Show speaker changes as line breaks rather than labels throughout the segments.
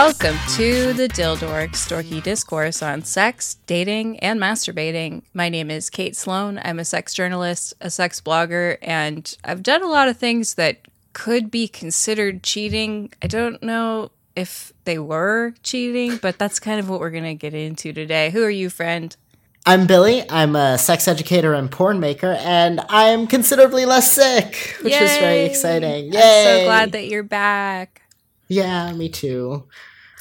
Welcome to the Dildorks Storky Discourse on sex, dating, and masturbating. My name is Kate Sloan. I'm a sex journalist, a sex blogger, and I've done a lot of things that could be considered cheating. I don't know if they were cheating, but that's kind of what we're going to get into today. Who are you, friend?
I'm Billy. I'm a sex educator and porn maker, and I'm considerably less sick, which
Yay!
is very exciting. Yay!
I'm so glad that you're back.
Yeah, me too.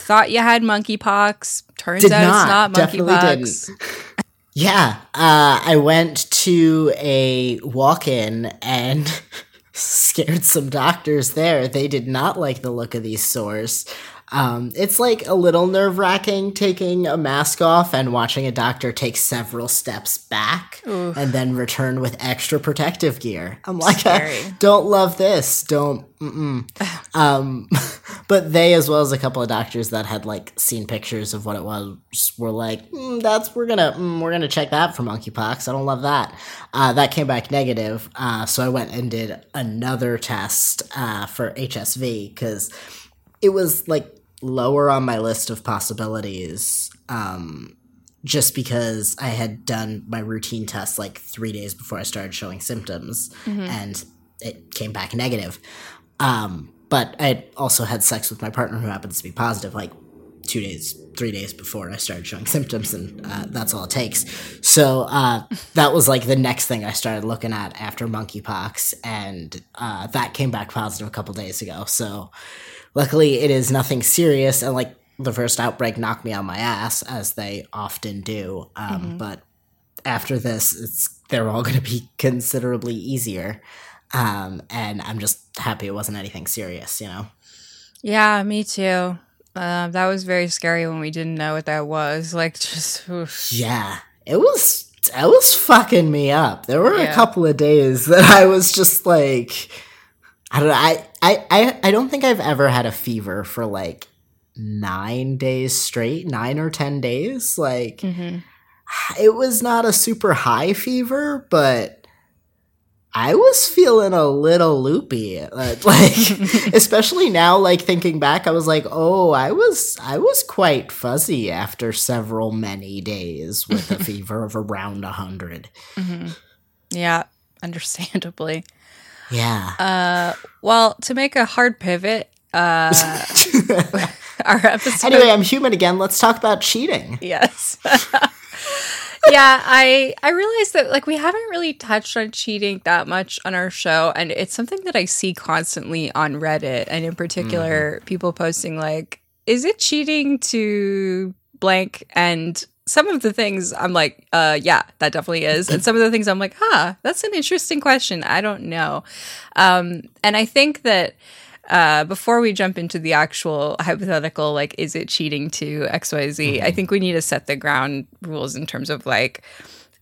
Thought you had monkeypox. Turns
Did
out
not.
it's not monkeypox.
Yeah, uh, I went to a walk-in and scared some doctors there. They did not like the look of these sores. Um, it's like a little nerve wracking taking a mask off and watching a doctor take several steps back
Oof.
and then return with extra protective gear. I'm like, don't love this. Don't. Um, but they, as well as a couple of doctors that had like seen pictures of what it was, were like, mm, "That's we're gonna mm, we're gonna check that for monkeypox. I don't love that." Uh, that came back negative, uh, so I went and did another test uh, for HSV because it was like lower on my list of possibilities um, just because I had done my routine test like three days before I started showing symptoms and it came back negative. Um, but I also had sex with my partner who happens to be positive like two days, three days before I started showing symptoms, and uh, that's all it takes. So uh, that was like the next thing I started looking at after monkeypox, and uh, that came back positive a couple days ago. So luckily, it is nothing serious, and like the first outbreak knocked me on my ass, as they often do. Um, But after this, it's they're all going to be considerably easier. Um, and I'm just happy it wasn't anything serious, you know?
Yeah, me too. Uh, that was very scary when we didn't know what that was. Like, just oof.
Yeah, it was it was fucking me up. There were
Yeah.
a couple of days that I was just like, I don't know. I, I I I don't think I've ever had a fever for like nine days straight, nine or ten days. Like
Mhm.
it was not a super high fever, but I was feeling a little loopy. Uh, Like, especially now, like thinking back, I was like, oh, I was, I was quite fuzzy after several many days with a fever of around a hundred.
Mhm. yeah, understandably.
Yeah.
Uh, well, to make a hard pivot, uh, our episode.
anyway, I'm human again. Let's talk about cheating.
Yes. yeah, I I realized that like we haven't really touched on cheating that much on our show and it's something that I see constantly on Reddit and in particular people posting like is it cheating to blank and some of the things I'm like uh yeah, that definitely is. And some of the things I'm like, "Huh, that's an interesting question. I don't know." Um and I think that uh, before we jump into the actual hypothetical, like, is it cheating to XYZ? I think we need to set the ground rules in terms of like,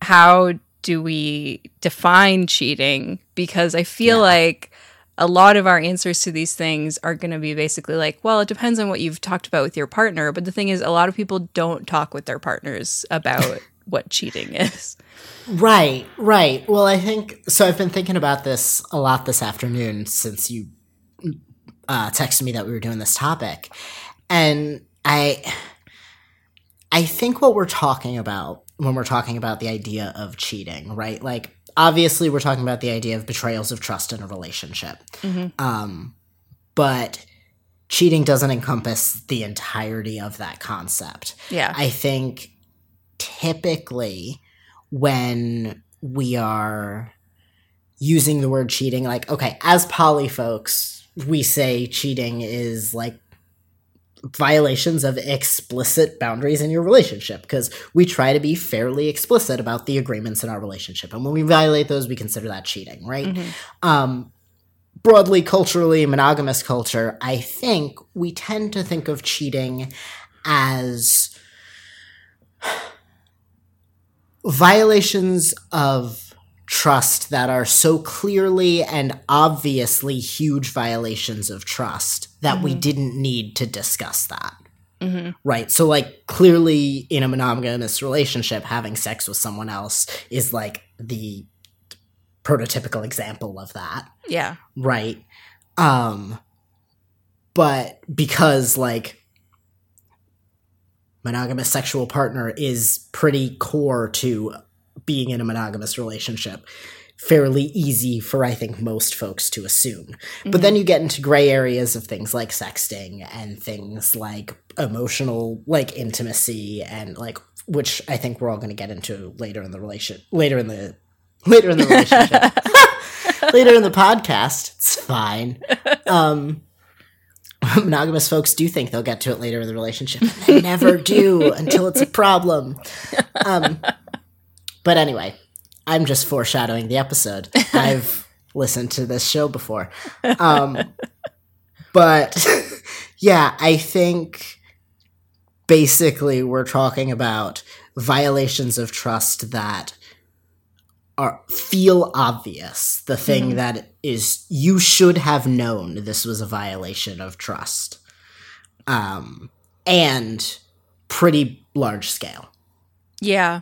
how do we define cheating? Because I feel like a lot of our answers to these things are going to be basically like, well, it depends on what you've talked about with your partner. But the thing is, a lot of people don't talk with their partners about what cheating is.
Right, right. Well, I think so. I've been thinking about this a lot this afternoon since you uh, texted me that we were doing this topic, and I, I think what we're talking about when we're talking about the idea of cheating, right? Like, obviously, we're talking about the idea of betrayals of trust in a relationship, um, but cheating doesn't encompass the entirety of that concept.
Yeah.
I think typically when we are using the word cheating, like, okay, as poly folks, we say cheating is like violations of explicit boundaries in your relationship because we try to be fairly explicit about the agreements in our relationship. And when we violate those, we consider that cheating, right? Um, broadly, culturally, monogamous culture, I think we tend to think of cheating as violations of trust that are so clearly and obviously huge violations of trust that we didn't need to discuss that. Right. So, like, clearly in a monogamous relationship, having sex with someone else is like the prototypical example of that
Yeah.
right um but because like monogamous sexual partner is pretty core to being in a monogamous relationship fairly easy for i think most folks to assume but then you get into gray areas of things like sexting and things like emotional like intimacy and like which i think we're all going to get into later in the relation later in the later in the relationship later in the podcast. It's fine. Um, monogamous folks do think they'll get to it later in the relationship. They never do until it's a problem. Um, but anyway, I'm just foreshadowing the episode. I've listened to this show before. Um, but yeah, I think basically we're talking about violations of trust that are feel obvious the thing that is you should have known this was a violation of trust um and pretty large scale
Yeah.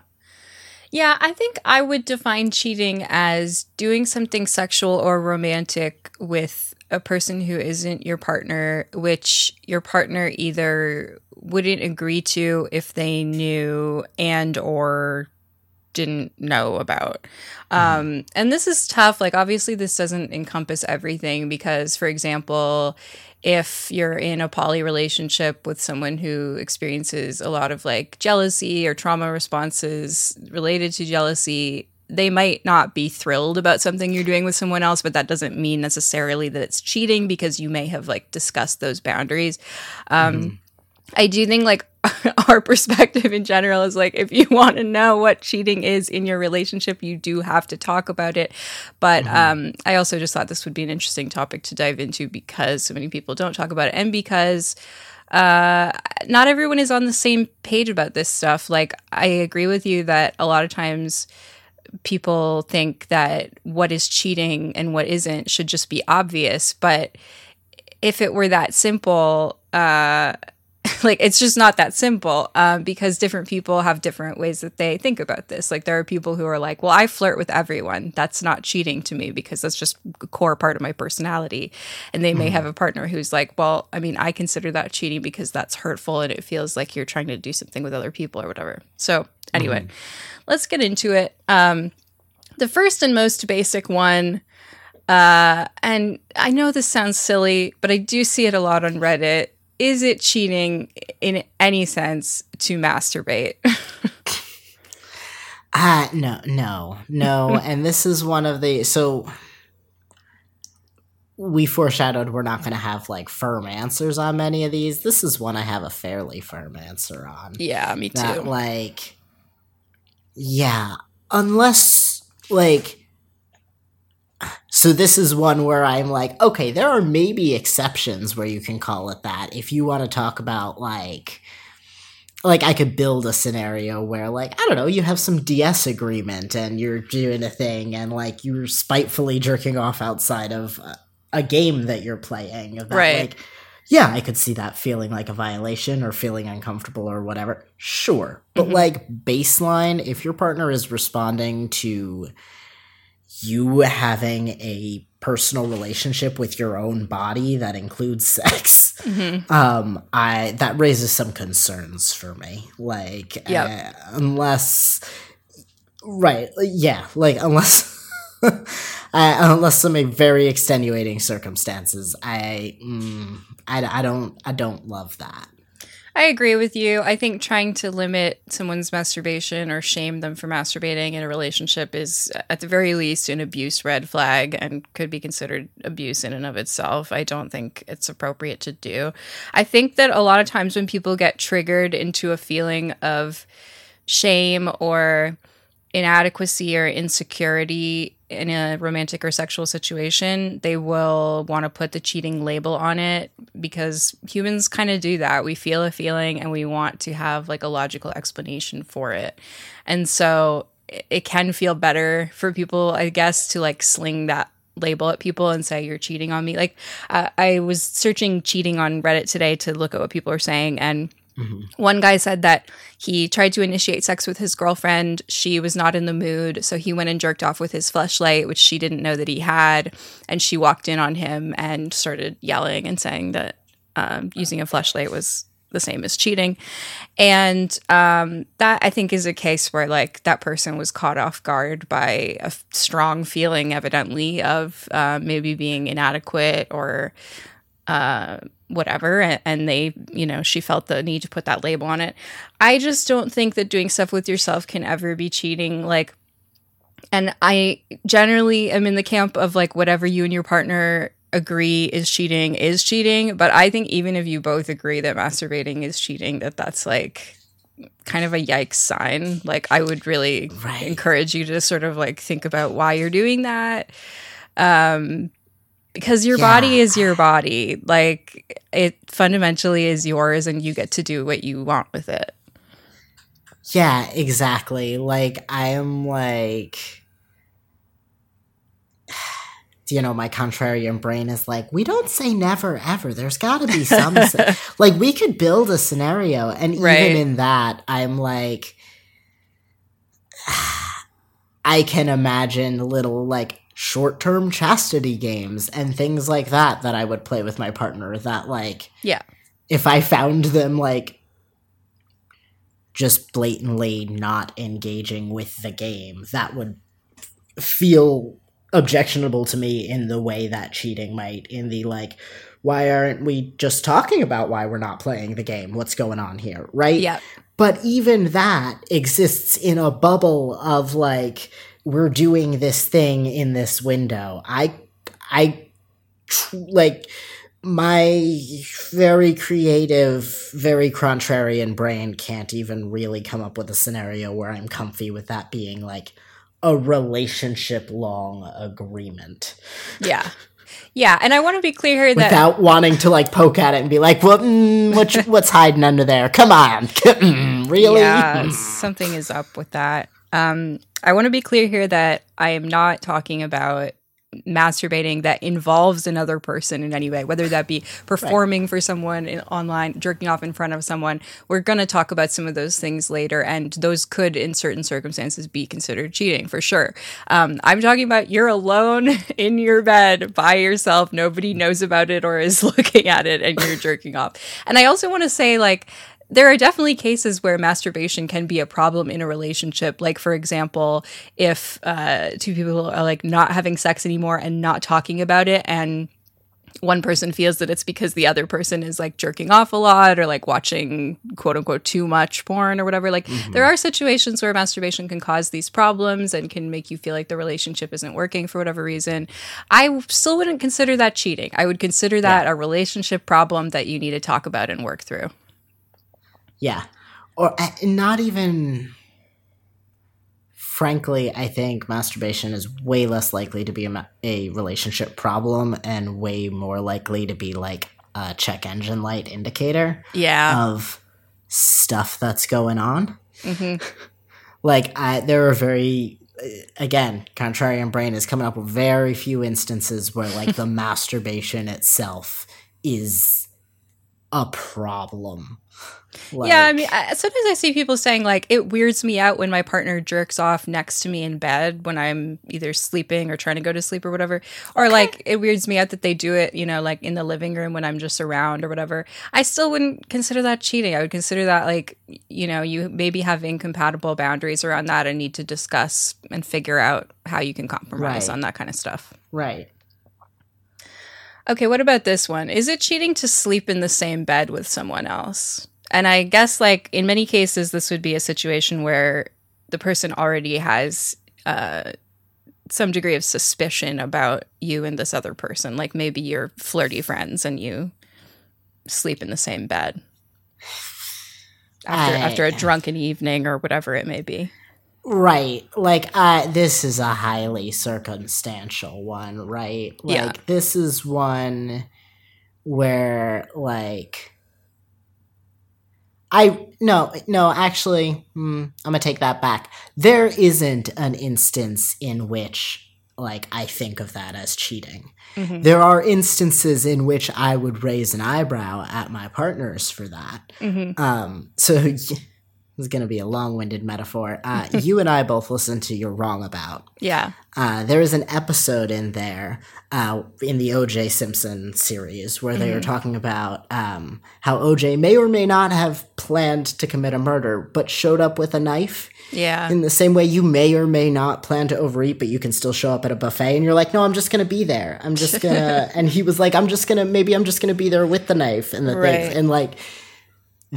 Yeah, I think I would define cheating as doing something sexual or romantic with a person who isn't your partner, which your partner either wouldn't agree to if they knew and or didn't know about. Um, and this is tough. Like, obviously, this doesn't encompass everything because, for example, if you're in a poly relationship with someone who experiences a lot of like jealousy or trauma responses related to jealousy, they might not be thrilled about something you're doing with someone else, but that doesn't mean necessarily that it's cheating because you may have like discussed those boundaries. Um, I do think like our perspective in general is like if you want to know what cheating is in your relationship, you do have to talk about it. But um, I also just thought this would be an interesting topic to dive into because so many people don't talk about it, and because uh, not everyone is on the same page about this stuff. Like I agree with you that a lot of times people think that what is cheating and what isn't should just be obvious, but if it were that simple, uh, like it's just not that simple um, because different people have different ways that they think about this. Like there are people who are like, "Well, I flirt with everyone. That's not cheating to me because that's just a core part of my personality." And they may have a partner who's like, "Well, I mean, I consider that cheating because that's hurtful and it feels like you're trying to do something with other people or whatever." So anyway, let's get into it. Um, the first and most basic one uh, and I know this sounds silly, but I do see it a lot on Reddit. Is it cheating in any sense to masturbate?
ah no no no and this is one of the so we foreshadowed we're not going to have like firm answers on many of these this is one i have a fairly firm answer on
yeah, me too.
that like yeah unless like so this is one where i'm like okay there are maybe exceptions where you can call it that if you want to talk about like like i could build a scenario where like i don't know you have some ds agreement and you're doing a thing and like you're spitefully jerking off outside of a, a game that you're playing that,
Right.
like yeah, I could see that feeling like a violation or feeling uncomfortable or whatever. Sure. But
Mhm.
like baseline, if your partner is responding to you having a personal relationship with your own body that includes sex,
Mhm.
um, I that raises some concerns for me. Like,
Yep.
uh, unless, right? Yeah, like unless. Uh, unless some very extenuating circumstances, I, mm, I, I don't, I don't love that.
I agree with you. I think trying to limit someone's masturbation or shame them for masturbating in a relationship is, at the very least, an abuse red flag and could be considered abuse in and of itself. I don't think it's appropriate to do. I think that a lot of times when people get triggered into a feeling of shame or inadequacy or insecurity in a romantic or sexual situation, they will want to put the cheating label on it because humans kind of do that. We feel a feeling and we want to have like a logical explanation for it. And so it- can feel better for people, I guess, to like sling that label at people and say you're cheating on me. Like uh, I was searching cheating on Reddit today to look at what people are saying and One guy said that he tried to initiate sex with his girlfriend. She was not in the mood, so he went and jerked off with his fleshlight, which she didn't know that he had. And she walked in on him and started yelling and saying that um, using a fleshlight was the same as cheating. And um, that I think is a case where like that person was caught off guard by a f- strong feeling, evidently, of uh, maybe being inadequate or uh, whatever and, they you know she felt the need to put that label on it. I just don't think that doing stuff with yourself can ever be cheating like and i generally am in the camp of like whatever you and your partner agree is cheating is cheating but i think even if you both agree that masturbating is cheating that that's like kind of a yikes sign. Like i would really
Right.
encourage you to sort of like think about why you're doing that. Um because your body is your body like it fundamentally is yours and you get to do what you want with it
Yeah, exactly. Like I am like you know, my contrarian brain is like, we don't say never ever. There's got to be some like we could build a scenario and
Right.
even in that I'm like I can imagine little like short-term chastity games and things like that that I would play with my partner that like
yeah
if I found them like just blatantly not engaging with the game, that would feel objectionable to me in the way that cheating might, in the like, why aren't we just talking about why we're not playing the game? What's going on here, right?
yeah
But even that exists in a bubble of like we're doing this thing in this window. I I tr- like my very creative, very contrarian brain can't even really come up with a scenario where I'm comfy with that being like a relationship long agreement
yeah yeah and i want to be clear here that
without wanting to like poke at it and be like, "Well, mm, what, what's hiding under there? Come on, Mm, really?"
Yeah, something is up with that. Um, I want to be clear here that I am not talking about masturbating that involves another person in any way, whether that be performing for someone in, online, jerking off in front of someone. We're going to talk about some of those things later, and those could, in certain circumstances, be considered cheating for sure. Um, I'm talking about you're alone in your bed by yourself, nobody knows about it or is looking at it, and you're jerking off. And I also want to say, like, there are definitely cases where masturbation can be a problem in a relationship. Like, for example, if uh, two people are like not having sex anymore and not talking about it, and one person feels that it's because the other person is like jerking off a lot or like watching quote unquote too much porn or whatever. Like, there are situations where masturbation can cause these problems and can make you feel like the relationship isn't working for whatever reason. I still wouldn't consider that cheating. I would consider that a relationship problem that you need to talk about and work through.
Yeah. Or uh, not even. Frankly, I think masturbation is way less likely to be a, a relationship problem and way more likely to be like a check engine light indicator
Yeah.
of stuff that's going on.
hmm
Like, I, there are very. uh, Again, contrarian brain is coming up with very few instances where, like, the masturbation itself is a problem. Like,
yeah, I mean, I, sometimes I see people saying like it weirds me out when my partner jerks off next to me in bed when I'm either sleeping or trying to go to sleep or whatever, or like it weirds me out that they do it, you know, like in the living room when I'm just around or whatever. I still wouldn't consider that cheating. I would consider that like you know you maybe have incompatible boundaries around that and need to discuss and figure out how you can compromise
Right.
on that kind of stuff.
right.
Okay, what about this one? Is it cheating to sleep in the same bed with someone else? And I guess, like, in many cases, this would be a situation where the person already has uh, some degree of suspicion about you and this other person. Like, maybe you're flirty friends and you sleep in the same bed after,
I-
after a drunken evening or whatever it may be.
Right. Like uh this is a highly circumstantial one, right? Like
Yeah.
this is one where like I no, no, actually, hmm, I'm going to take that back. There isn't an instance in which like I think of that as cheating. There are instances in which I would raise an eyebrow at my partners for that. Um, so is going to be a long-winded metaphor. Uh, you and I both listened to "You're Wrong About."
Yeah.
Uh, there is an episode in there uh, in the O.J. Simpson series where they are talking about um, how O.J. may or may not have planned to commit a murder, but showed up with a knife.
Yeah.
In the same way, you may or may not plan to overeat, but you can still show up at a buffet, and you're like, "No, I'm just gonna be there. I'm just gonna." and he was like, "I'm just gonna maybe I'm just gonna be there with the knife and the
Right.
things." And like,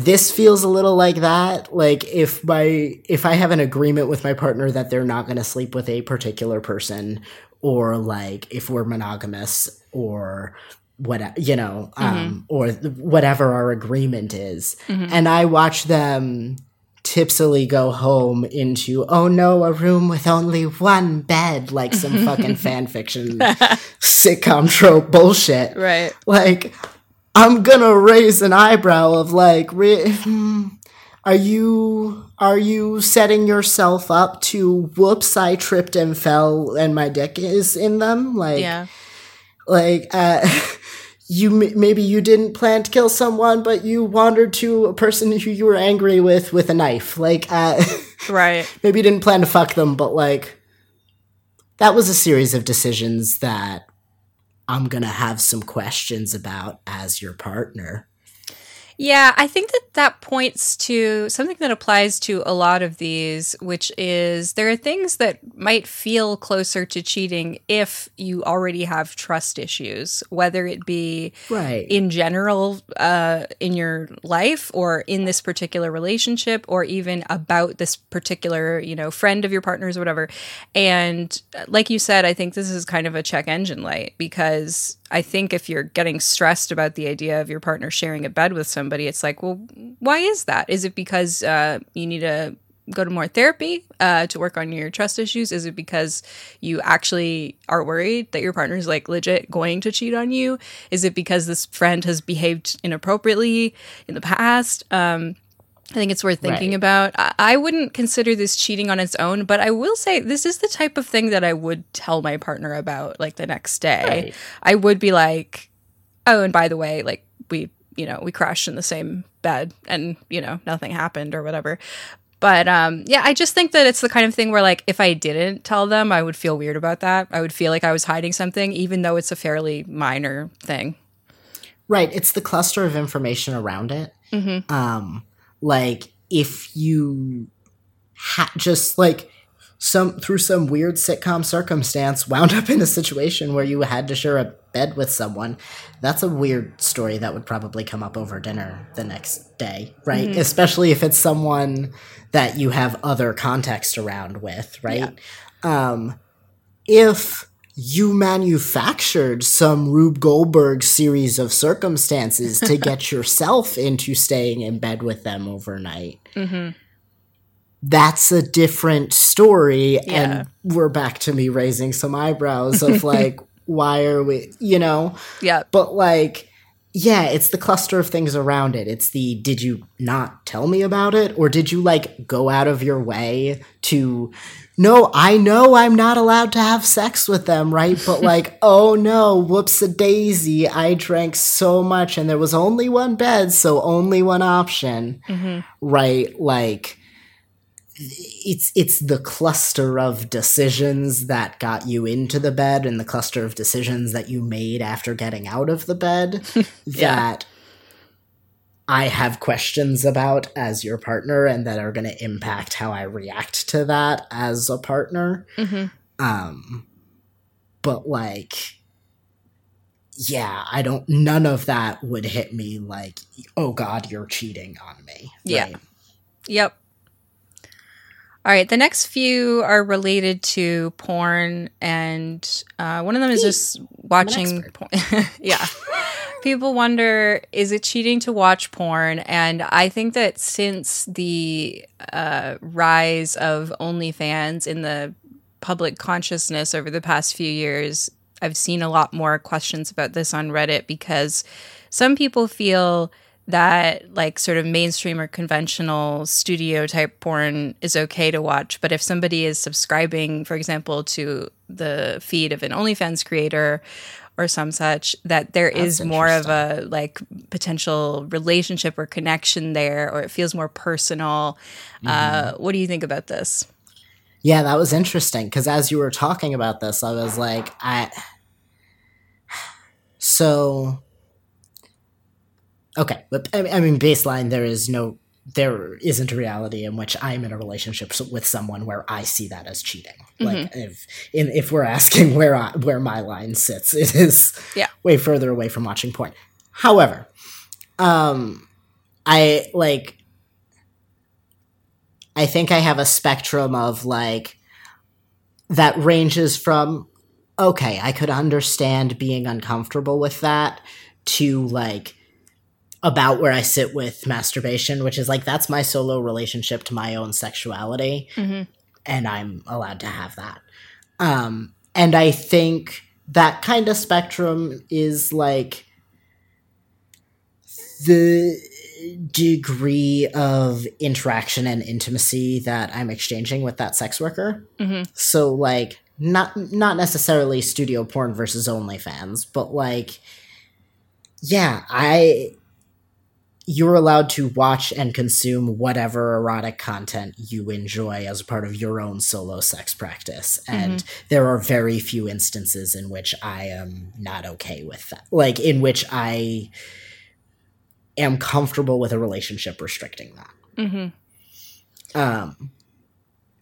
this feels a little like that. Like if my if I have an agreement with my partner that they're not gonna sleep with a particular person, or like if we're monogamous, or what you know, um, or th- whatever our agreement is, and I watch them tipsily go home into oh no a room with only one bed like some fucking fan fiction sitcom trope bullshit
Right.
like i'm gonna raise an eyebrow of like re- are you are you setting yourself up to whoops i tripped and fell and my dick is in them like
Yeah.
like uh you maybe you didn't plan to kill someone but you wandered to a person who you were angry with with a knife like uh
Right.
maybe you didn't plan to fuck them but like that was a series of decisions that i'm gonna have some questions about as your partner
Yeah, I think that that points to something that applies to a lot of these, which is there are things that might feel closer to cheating if you already have trust issues, whether it be
right.
in general uh, in your life or in this particular relationship or even about this particular you know friend of your partner's or whatever. And uh, like you said i think this is kind of a check engine light because i think if you're getting stressed about the idea of your partner sharing a bed with somebody it's like well why is that is it because uh, you need to go to more therapy uh, to work on your trust issues? Is it because you actually are worried that your partner is like legit going to cheat on you? Is it because this friend has behaved inappropriately in the past? Um, I think it's worth thinking
Right.
about. I, I wouldn't consider this cheating on its own, but I will say this is the type of thing that I would tell my partner about like the next day.
Right.
I would be like, oh, and by the way, like we, you know, we crashed in the same bed and, you know, nothing happened or whatever. But um, yeah, I just think that it's the kind of thing where, like, if I didn't tell them, I would feel weird about that. I would feel like I was hiding something, even though it's a fairly minor thing.
Right. It's the cluster of information around it. Um, like if you ha- just like some through some weird sitcom circumstance wound up in a situation where you had to share a bed with someone, that's a weird story that would probably come up over dinner the next day, right? Especially if it's someone that you have other context around with, right? Um, if you manufactured some Rube Goldberg series of circumstances to get yourself into staying in bed with them overnight. Mm-hmm. That's a different story.
Yeah.
And we're back to me raising some eyebrows of like, why are we, you know?
Yeah.
But like, yeah, it's the cluster of things around it. It's the did you not tell me about it? Or did you like go out of your way to no, I know I'm not allowed to have sex with them, right? But like, oh no, whoops a daisy. I drank so much and there was only one bed, so only one option. Mm-hmm. Right? Like it's it's the cluster of decisions that got you into the bed and the cluster of decisions that you made after getting out of the bed that I have questions about as your partner and that are going to impact how I react to that as a partner. Um but like yeah, I don't none of that would hit me like oh god, you're cheating on me.
Yeah.
right?
Yep. All right. The next few are related to porn, and uh, one of them is just watching porn. yeah. People wonder is it cheating to watch porn? And I think that since the uh, rise of OnlyFans in the public consciousness over the past few years, I've seen a lot more questions about this on Reddit because some people feel that like sort of mainstream or conventional studio type porn is okay to watch. But if somebody is subscribing, for example, to the feed of an OnlyFans creator or some such, that there
That's
is more of a like potential relationship or connection there, or it feels more personal. Uh, what do you think about this?
Yeah, that was interesting because as you were talking about this, I was like, I. So. Okay, but I mean, baseline, there is no, there isn't a reality in which I'm in a relationship with someone where I see that as cheating. Like, if in, if we're asking where I, where my line sits, it is
Yeah.
way further away from watching porn. However, um, I like I think I have a spectrum of like that ranges from okay, I could understand being uncomfortable with that to like about where I sit with masturbation, which is like that's my solo relationship to my own sexuality
Mm-hmm.
and I'm allowed to have that. Um, and I think that kind of spectrum is like the degree of interaction and intimacy that I'm exchanging with that sex worker.
Mhm.
So like not not necessarily studio porn versus OnlyFans, but like yeah, I you're allowed to watch and consume whatever erotic content you enjoy as a part of your own solo sex practice. And there are very few instances in which I am not okay with that. Like, in which I am comfortable with a relationship restricting that.
Mm-hmm.
Um,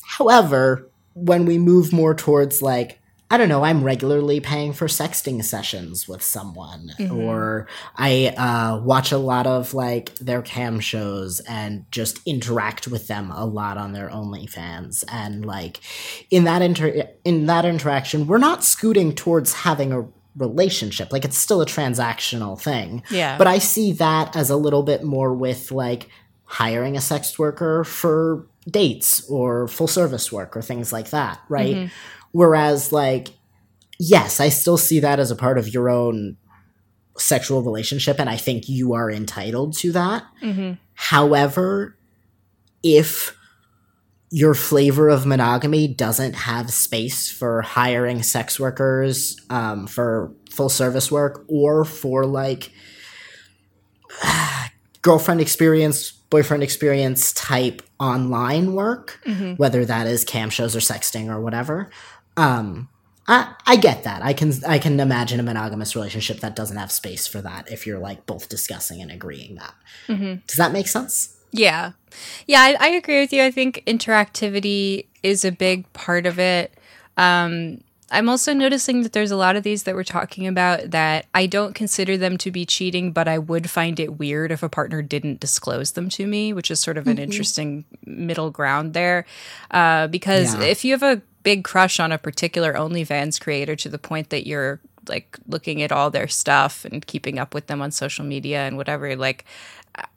however, when we move more towards like, I don't know, I'm regularly paying for sexting sessions with someone, or I uh, watch a lot of like their cam shows and just interact with them a lot on their OnlyFans, and like in that inter in that interaction, we're not scooting towards having a relationship. Like it's still a transactional thing.
Yeah.
But I see that as a little bit more with like hiring a sex worker for dates or full service work or things like that, right? Whereas, like, yes, I still see that as a part of your own sexual relationship, and I think you are entitled to that.
Mm-hmm.
However, if your flavor of monogamy doesn't have space for hiring sex workers um, for full service work or for like girlfriend experience, boyfriend experience type online work, whether that is cam shows or sexting or whatever. Um, I, I get that. I can I can imagine a monogamous relationship that doesn't have space for that if you're like both discussing and agreeing that. Does that make sense?
Yeah. Yeah, I, I agree with you. I think interactivity is a big part of it. Um, I'm also noticing that there's a lot of these that we're talking about that I don't consider them to be cheating, but I would find it weird if a partner didn't disclose them to me, which is sort of an interesting middle ground there. Uh, because
Yeah.
if you have a big crush on a particular OnlyFans creator to the point that you're like looking at all their stuff and keeping up with them on social media and whatever, like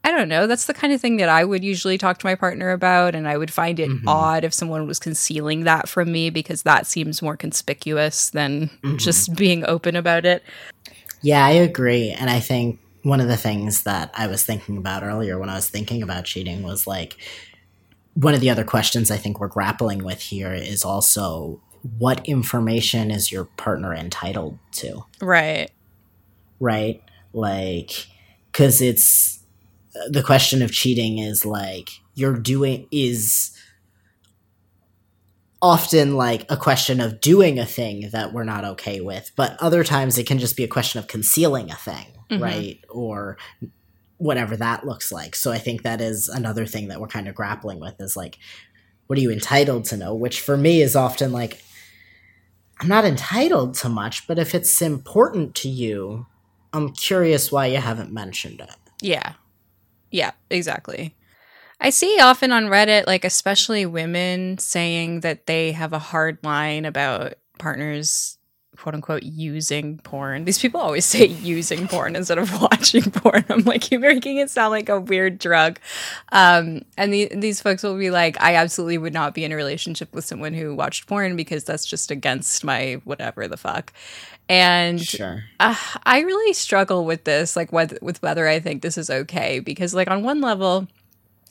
I don't know. That's the kind of thing that I would usually talk to my partner about. And I would find it mm-hmm. odd if someone was concealing that from me because that seems more conspicuous than mm-hmm. just being open about it.
Yeah, I agree. And I think one of the things that I was thinking about earlier when I was thinking about cheating was like one of the other questions I think we're grappling with here is also what information is your partner entitled to?
Right.
right? Like, because it's the question of cheating is like you're doing is often like a question of doing a thing that we're not okay with, but other times it can just be a question of concealing a thing,
Mhm.
right? Or whatever that looks like. So I think that is another thing that we're kind of grappling with is like, what are you entitled to know? Which for me is often like, I'm not entitled to much, but if it's important to you, I'm curious why you haven't mentioned it.
Yeah. Yeah, exactly. I see often on Reddit, like especially women saying that they have a hard line about partners quote unquote using porn. These people always say using porn instead of watching porn. I'm like, you're making it sound like a weird drug. Um, and the, these folks will be like, I absolutely would not be in a relationship with someone who watched porn because that's just against my whatever the fuck. And
Sure.
uh, I really struggle with this, like with whether I think this is okay, because like on one level,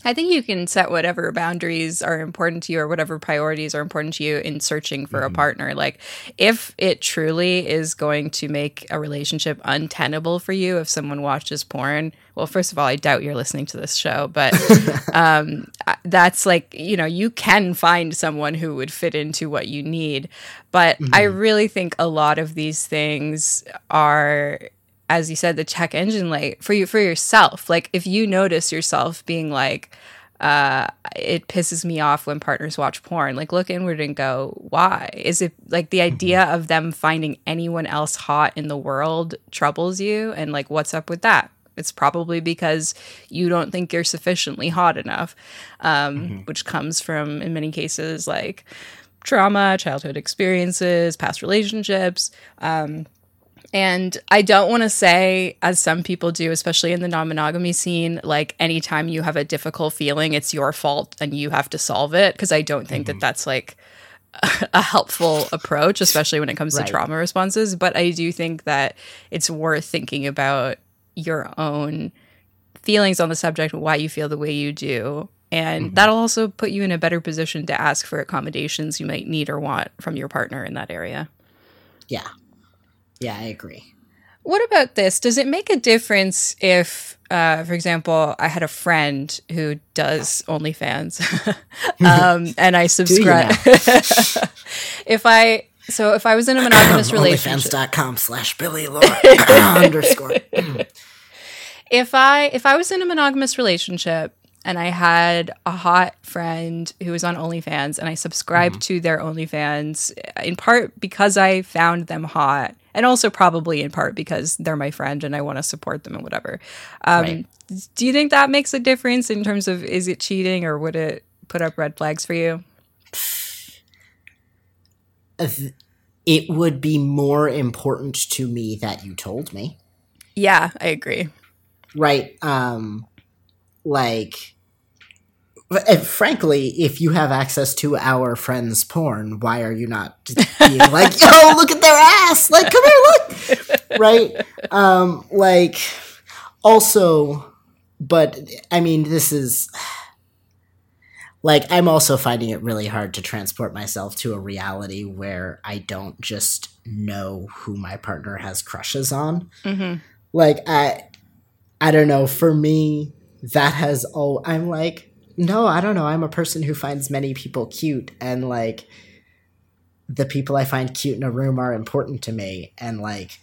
I think you can set whatever boundaries are important to you or whatever priorities are important to you in searching for a partner. Like, if it truly is going to make a relationship untenable for you if someone watches porn, well, first of all, I doubt you're listening to this show, but um, that's like, you know, you can find someone who would fit into what you need. But I really think a lot of these things are as you said, the check engine light for you for yourself. Like if you notice yourself being like, uh, it pisses me off when partners watch porn. Like look inward and go, why? Is it like the idea of them finding anyone else hot in the world troubles you? And like, what's up with that? It's probably because you don't think you're sufficiently hot enough, um, which comes from, in many cases, like trauma, childhood experiences, past relationships. Um, and I don't want to say, as some people do, especially in the non monogamy scene, like anytime you have a difficult feeling, it's your fault and you have to solve it. Because I don't think that mm-hmm. that's like a helpful approach, especially when it comes
Right.
to trauma responses. But I do think that it's worth thinking about your own feelings on the subject, why you feel the way you do. And mm-hmm. that'll also put you in a better position to ask for accommodations you might need or want from your partner in that area.
Yeah. Yeah, I agree.
What about this? Does it make a difference if, uh, for example, I had a friend who does OnlyFans, um, and I subscribe? if I so if I was in a monogamous relationship,
OnlyFans.com slash Billy underscore.
if I if I was in a monogamous relationship and I had a hot friend who was on OnlyFans and I subscribed to their OnlyFans in part because I found them hot and also probably in part because they're my friend and I want to support them and whatever. Um,
Right.
Do you think that makes a difference in terms of is it cheating or would it put up red flags for you?
It would be more important to me that you told me.
Yeah, I agree.
right um like and frankly if you have access to our friends porn why are you not being like yo look at their ass. Like come here look. Right? Um like also but i mean this is like i'm also finding it really hard to transport myself to a reality where i don't just know who my partner has crushes on.
Hmm
like i i don't know. For me that has oh i'm like no i don't know. I'm a person who finds many people cute and like the people i find cute in a room are important to me and like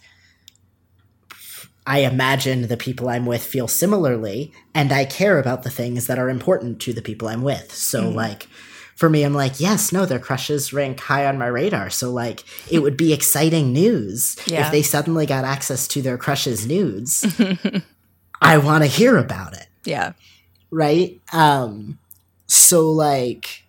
i imagine the people i'm with feel similarly and i care about the things that are important to the people i'm with. So mm-hmm. like for me i'm like yes no their crushes rank high on my radar. So like it would be exciting news
Yeah.
if they suddenly got access to their crushes nudes. I want to hear about it.
Yeah.
Right um so like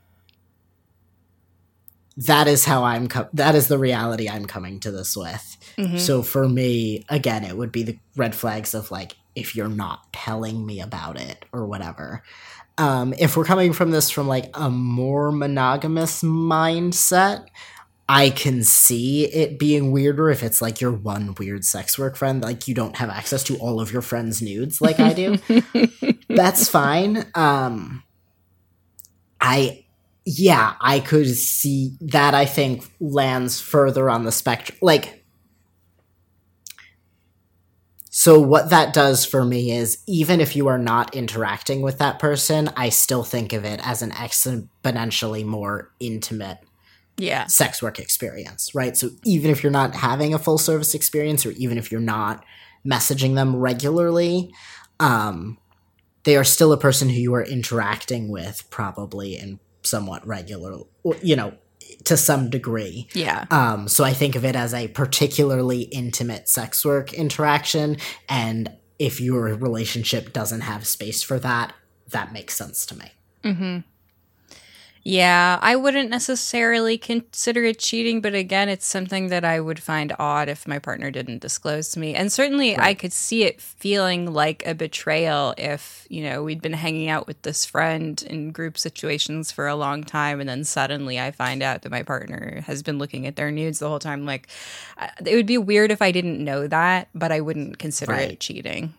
that is how i'm that is the reality i'm coming to this with
Mhm.
so for me again it would be the red flags of like if you're not telling me about it or whatever um if we're coming from this from like a more monogamous mindset I can see it being weirder if it's like your one weird sex work friend, like you don't have access to all of your friends' nudes like I do. That's fine. Um I yeah, I could see that I think lands further on the spectrum like so what that does for me is even if you are not interacting with that person, I still think of it as an exponentially more intimate
Yeah.
sex work experience, right? So even if you're not having a full service experience or even if you're not messaging them regularly, um, they are still a person who you are interacting with probably in somewhat regular, you know, to some degree.
Yeah.
Um, so I think of it as a particularly intimate sex work interaction. And if your relationship doesn't have space for that, that makes sense to me.
Mm-hmm. Yeah, I wouldn't necessarily consider it cheating, but again, it's something that I would find odd if my partner didn't disclose to me. And certainly I could see it feeling like a betrayal if, you know, we'd been hanging out with this friend in group situations for a long time and then suddenly I find out that my partner has been looking at their nudes the whole time. Like, uh, it would be weird if I didn't know that, but I wouldn't consider
Right.
it cheating.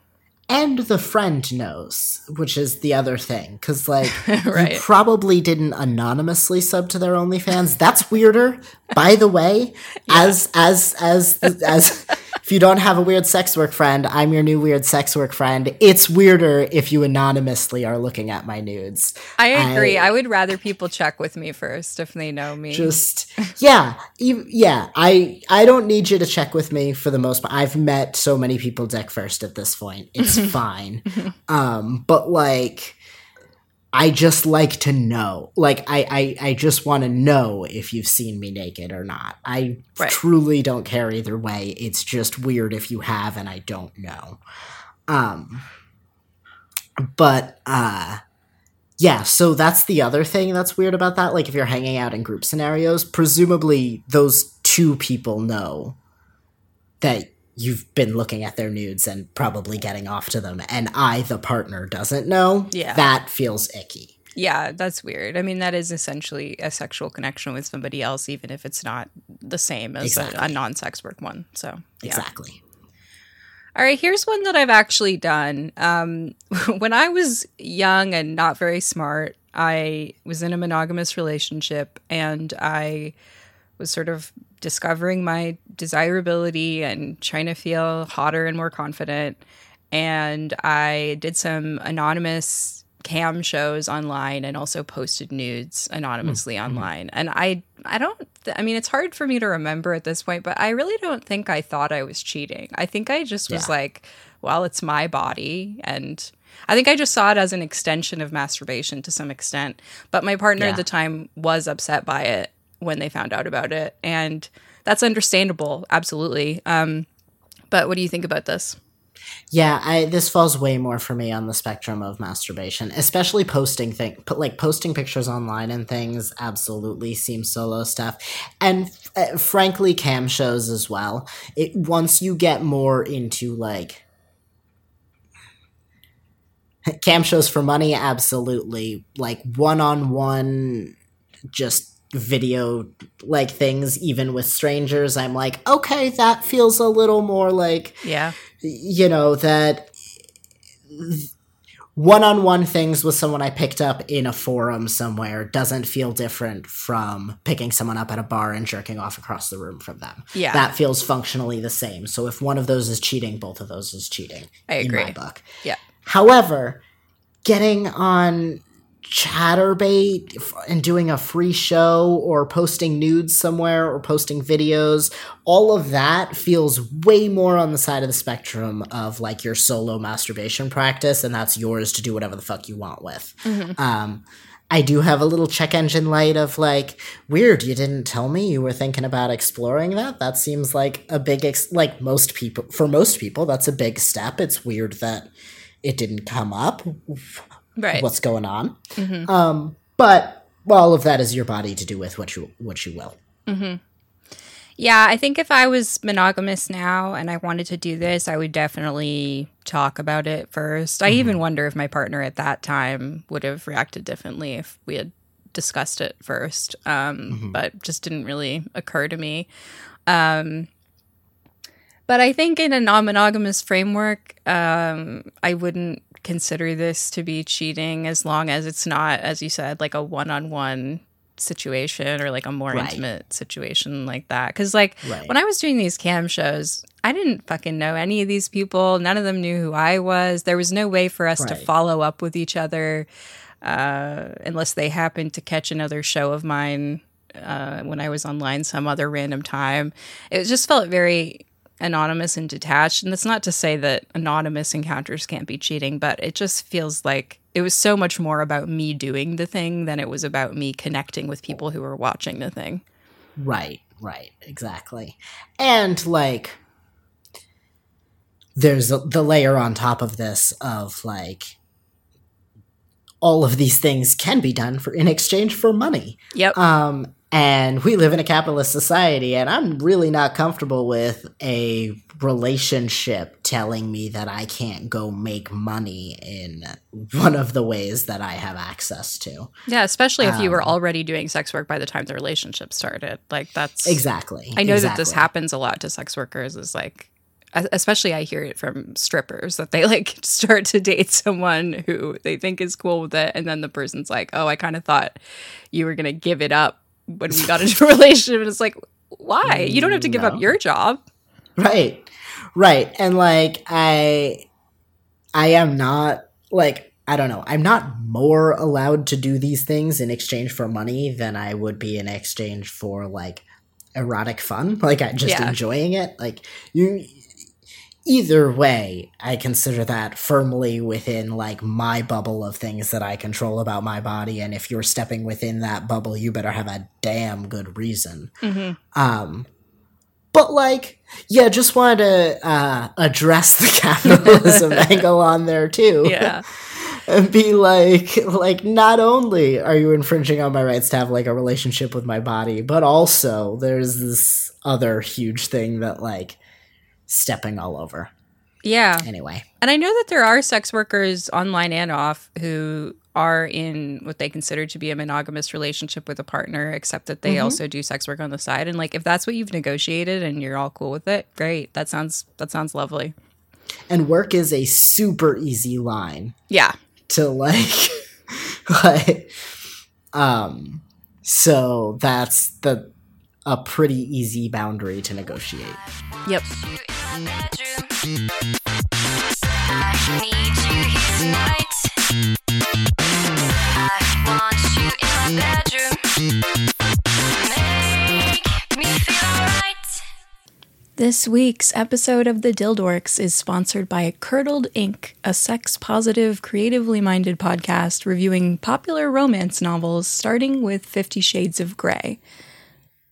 And the friend knows, which is the other thing. Because, like,
Right.
you probably didn't anonymously sub to their OnlyFans. That's weirder. By the way, as as as as if you don't have a weird sex work friend, I'm your new weird sex work friend. It's weirder if you anonymously are looking at my nudes.
I agree.
I-
I, would rather people check with me first if they know me.
Just yeah, yeah. I I don't need you to check with me for the most part. I've met so many people dick first at this point. It's fine. Um, but like I just like to know. Like I I, I just want to know if you've seen me naked or not. I
Right.
truly don't care either way. It's just weird if you have and I don't know. Um but uh yeah, so that's the other thing that's weird about that. Like, if you're hanging out in group scenarios, presumably those two people know that you've been looking at their nudes and probably getting off to them, and I, the partner, doesn't know.
Yeah.
That feels icky.
Yeah, that's weird. I mean, that is essentially a sexual connection with somebody else, even if it's not the same as a, a non sex work one. So, yeah.
Exactly.
All right, here's one that I've actually done. Um, when I was young and not very smart, I was in a monogamous relationship and I was sort of discovering my desirability and trying to feel hotter and more confident. And I did some anonymous cam shows online and also posted nudes anonymously mm-hmm. online. And I I don't I mean it's hard for me to remember at this point, but I really don't think I thought I was cheating. I think I just was
Yeah.
like, well, it's my body and I think I just saw it as an extension of masturbation to some extent. But my partner
Yeah.
at the time was upset by it when they found out about it. And that's understandable, absolutely. Um, but what do you think about this?
Yeah, I this falls way more for me on the spectrum of masturbation, especially posting thing, like posting pictures online and things. Absolutely seems solo stuff, and uh, frankly, cam shows as well. It once you get more into like cam shows for money, absolutely like one on one, just video like things even with strangers i'm like okay that feels a little more like
Yeah.
you know that one-on-one things with someone i picked up in a forum somewhere doesn't feel different from picking someone up at a bar and jerking off across the room from them
Yeah.
that feels functionally the same so if one of those is cheating both of those is cheating
I
in my
agree.
book
Yeah.
however getting on Chaturbate and doing a free show or posting nudes somewhere or posting videos all of that feels way more on the side of the spectrum of like your solo masturbation practice and that's yours to do whatever the fuck you want with um I do have a little check engine light of like, weird, you didn't tell me you were thinking about exploring that. That seems like a big, ex- like most people, for most people, that's a big step. It's weird that it didn't come up
Right.
what's going on. Um, but well, all of that is your body to do with what you what you will.
Yeah, I think if I was monogamous now and I wanted to do this, I would definitely talk about it 1st I even wonder if my partner at that time would have reacted differently if we had discussed it first. Um, But just didn't really occur to me. Um, but I think in a non monogamous framework, um, I wouldn't consider this to be cheating as long as it's not, as you said, like a one on one situation or like a more
Right.
intimate situation like that. Because, like,
Right.
when I was doing these cam shows, I didn't fucking know any of these people. None of them knew who I was. There was no way for us to follow up with each other uh, unless they happened to catch another show of mine uh, when I was online some other random time. It just felt very anonymous and detached. And that's not to say that anonymous encounters can't be cheating, but it just feels like it was so much more about me doing the thing than it was about me connecting with people who were watching the thing.
Right, right, exactly. And like there's a, the layer on top of this of like all of these things can be done for in exchange for money.
Yep.
Um, and we live in a capitalist society, and I'm really not comfortable with a relationship telling me that I can't go make money in one of the ways that I have access to.
yeah, especially if you were
um,
already doing sex work by the time the relationship started. Like that's
Exactly.
I know that this happens a lot to sex workers is like especially I hear it from strippers that they like start to date someone who they think is cool with it and then the person's like, "Oh, I kind of thought you were going to give it up when we got into a relationship." And it's like, "Why? You don't have to give
No.
up your job."
Right. Right. And like I I am not like I don't know. I'm not more allowed to do these things in exchange for money than I would be in exchange for like erotic fun. Like I just
Yeah.
enjoying it. Like you either way, I consider that firmly within like my bubble of things that I control about my body and if you're stepping within that bubble, you better have a damn good reason.
Mhm.
Um, but like, yeah, just wanted to uh, address the capitalism angle on there too.
Yeah.
and be like, like, not only are you infringing on my rights to have like a relationship with my body, but also there's this other huge thing that like stepping all over.
Yeah.
Anyway,
And I know that there are sex workers online and off who are in what they consider to be a monogamous relationship with a partner, except that they also do sex work on the side. And like, if that's what you've negotiated and you're all cool with it, great. That sounds that sounds lovely.
and work is a super easy line
Yeah.
to like, like, um, so that's the a pretty easy boundary to negotiate.
Yep.
in my bedroom. I need you here tonight. I want you in my bedroom. Make me feel alright.
This week's episode of The Dildorks is sponsored by Curdled Ink, a sex positive, creatively minded podcast reviewing popular romance novels starting with Fifty Shades of Grey.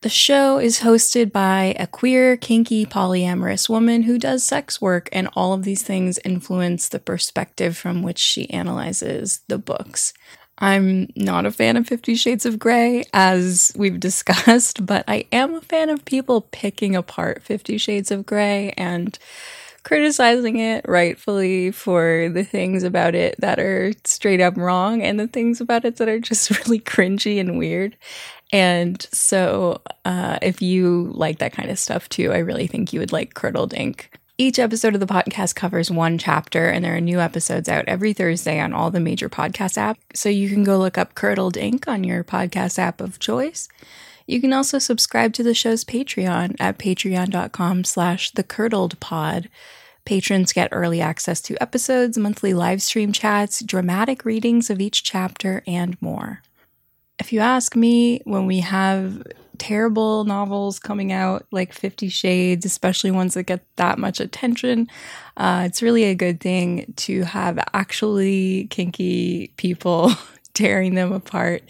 The show is hosted by a queer, kinky, polyamorous woman who does sex work, and all of these things influence the perspective from which she analyzes the books. I'm not a fan of Fifty Shades of Grey, as we've discussed, but I am a fan of people picking apart Fifty Shades of Grey and criticizing it rightfully for the things about it that are straight up wrong and the things about it that are just really cringy and weird. And so, uh, if you like that kind of stuff too, I really think you would like Curdled Ink. Each episode of the podcast covers one chapter, and there are new episodes out every Thursday on all the major podcast apps. So you can go look up Curdled Ink on your podcast app of choice. You can also subscribe to the show's Patreon at patreon.com slash the curdled pod. Patrons get early access to episodes, monthly live stream chats, dramatic readings of each chapter, and more. If you ask me, when we have terrible novels coming out like Fifty Shades, especially ones that get that much attention, uh, it's really a good thing to have actually kinky people tearing them apart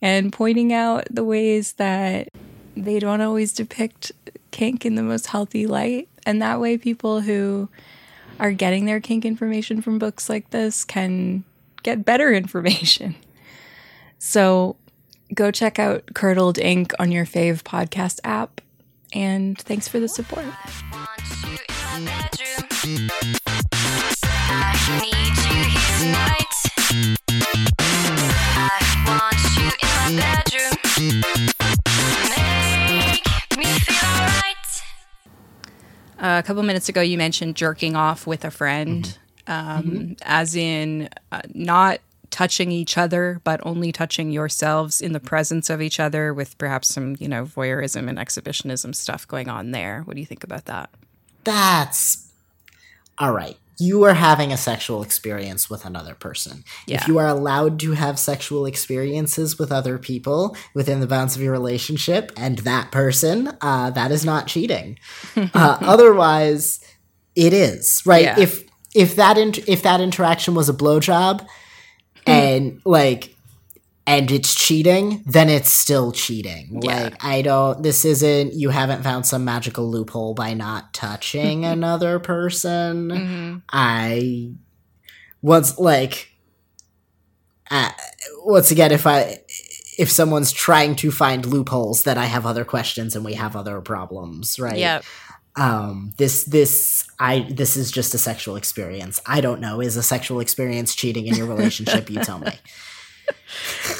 and pointing out the ways that they don't always depict kink in the most healthy light. And that way, people who are getting their kink information from books like this can get better information. So go check out Curdled Ink on your fave podcast app. And thanks for the support.
want you in my bedroom. I need you here tonight. I want you in my bedroom. Make me feel alright.
Uh, a couple minutes ago, you mentioned jerking off with a friend, um, as in uh, not touching each other, but only touching yourselves in the presence of each other, with perhaps some, you know, voyeurism and exhibitionism stuff going on there. What do you think about that?
That's all right. You are having a sexual experience with another person.
Yeah.
If you are allowed to have sexual experiences with other people within the bounds of your relationship and that person, uh, that is not cheating. uh, otherwise, it is right.
Yeah.
If if that int- if that interaction was a blowjob and like and it's cheating, then it's still cheating.
Yeah.
Like I don't this isn't you haven't found some magical loophole by not touching another person.
Mm-hmm.
I once like uh, once again, if I if someone's trying to find loopholes, then I have other questions and we have other problems, right?
Yep.
Um this this i this is just a sexual experience i don't know is a sexual experience cheating in your relationship you tell me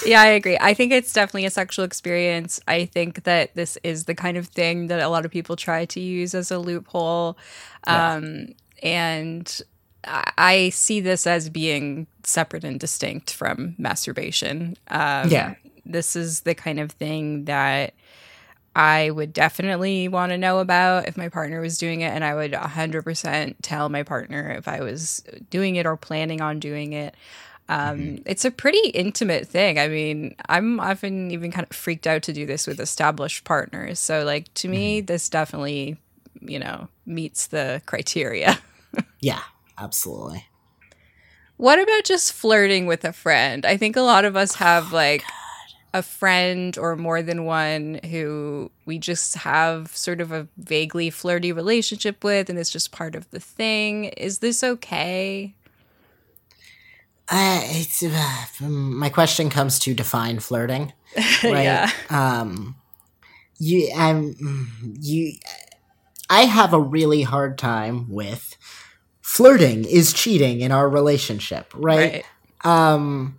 Yeah, I agree. I think it's definitely a sexual experience. I think that this is the kind of thing that a lot of people try to use as a loophole. Um, and I I see this as being separate and distinct from masturbation. Um,
Yeah.
This is the kind of thing that I would definitely want to know about if my partner was doing it. And I would 100% tell my partner if I was doing it or planning on doing it. Um, It's a pretty intimate thing. I mean, I'm often even kind of freaked out to do this with established partners. So, like, to me, this definitely, you know, meets the criteria.
yeah absolutely
What about just flirting with a friend? I think a lot of us have like a friend or more than one who we just have sort of a vaguely flirty relationship with, and it's just part of the thing. Is this okay?
uh, it's, uh, my question comes to define flirting right
Yeah.
um you um you i have a really hard time with flirting is cheating in our relationship right. Um,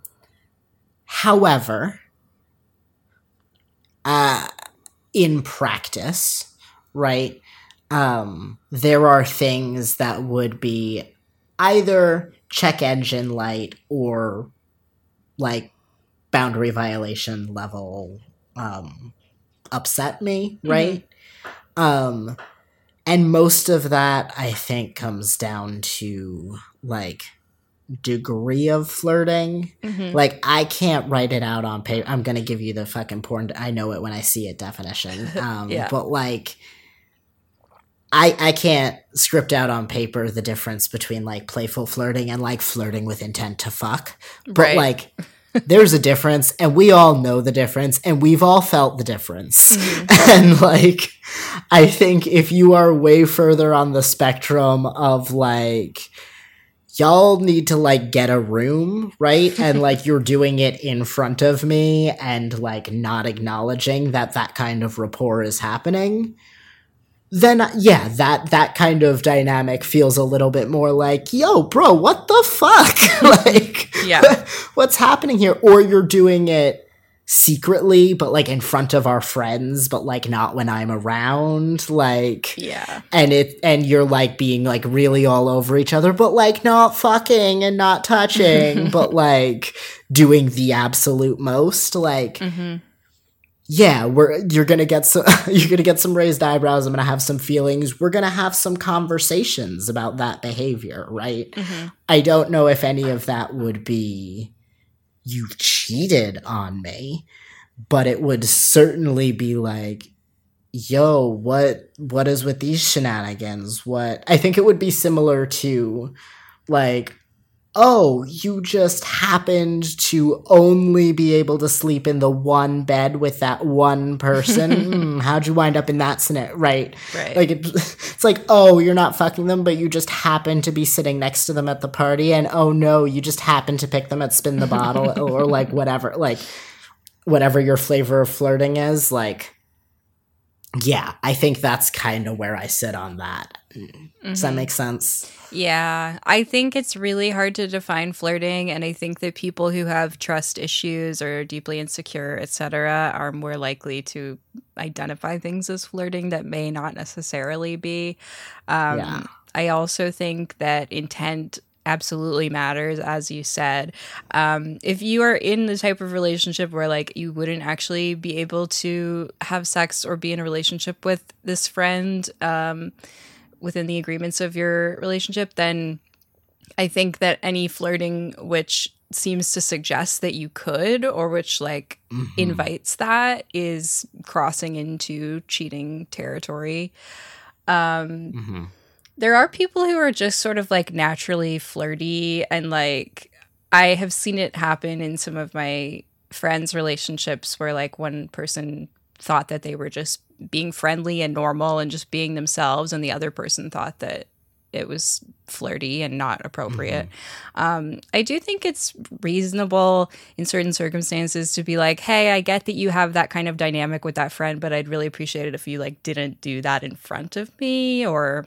however, uh, in practice, right, um, there are things that would be either check engine light or like boundary violation level um, upset me, right? Um, and most of that, I think, comes down to like degree of flirting.
Mhm.
Like I can't write it out on paper. I'm gonna give you the fucking porn. I know it when I see it definition. Um,
Yeah.
But like, I I can't script out on paper the difference between like playful flirting and like flirting with intent to fuck. But
Right.
like. There's a difference, and we all know the difference, and we've all felt the difference. And like, I think if you are way further on the spectrum of like, y'all need to like get a room, right? And like you're doing it in front of me and like not acknowledging that that kind of rapport is happening. Then uh, yeah, that that kind of dynamic feels a little bit more like, yo, bro, what the fuck? like
Yeah.
what's happening here? Or you're doing it secretly, but like in front of our friends, but like not when I'm around. Like
Yeah.
and it and you're like being like really all over each other but like not fucking and not touching but like doing the absolute most like
Mhm.
yeah we're you're gonna get some you're gonna get some raised eyebrows i'm gonna have some feelings we're gonna have some conversations about that behavior right
Mhm.
i don't know if any of that would be you cheated on me but it would certainly be like yo what what is with these shenanigans? What i think it would be similar to like oh you just happened to only be able to sleep in the one bed with that one person Hmm, how'd you wind up in that scenario right
Right.
like it, it's like oh you're not fucking them but you just happen to be sitting next to them at the party and oh no you just happen to pick them at spin the bottle or like whatever like whatever your flavor of flirting is like yeah i think that's kind of where i sit on that does that make sense
Yeah, I think it's really hard to define flirting, and I think that people who have trust issues or are deeply insecure, etc., are more likely to identify things as flirting that may not necessarily be. Um,
Yeah.
I also think that intent absolutely matters, as you said. Um, if you are in the type of relationship where like you wouldn't actually be able to have sex or be in a relationship with this friend, um, within the agreements of your relationship, then I think that any flirting which seems to suggest that you could or which like invites that is crossing into cheating territory. Um
mm-hmm.
There are people who are just sort of like naturally flirty and like I have seen it happen in some of my friends relationships where like one person thought that they were just being friendly and normal and just being themselves and the other person thought that it was flirty and not appropriate. Um, I do think it's reasonable in certain circumstances to be like, "Hey, I get that you have that kind of dynamic with that friend, but I'd really appreciate it if you like didn't do that in front of me or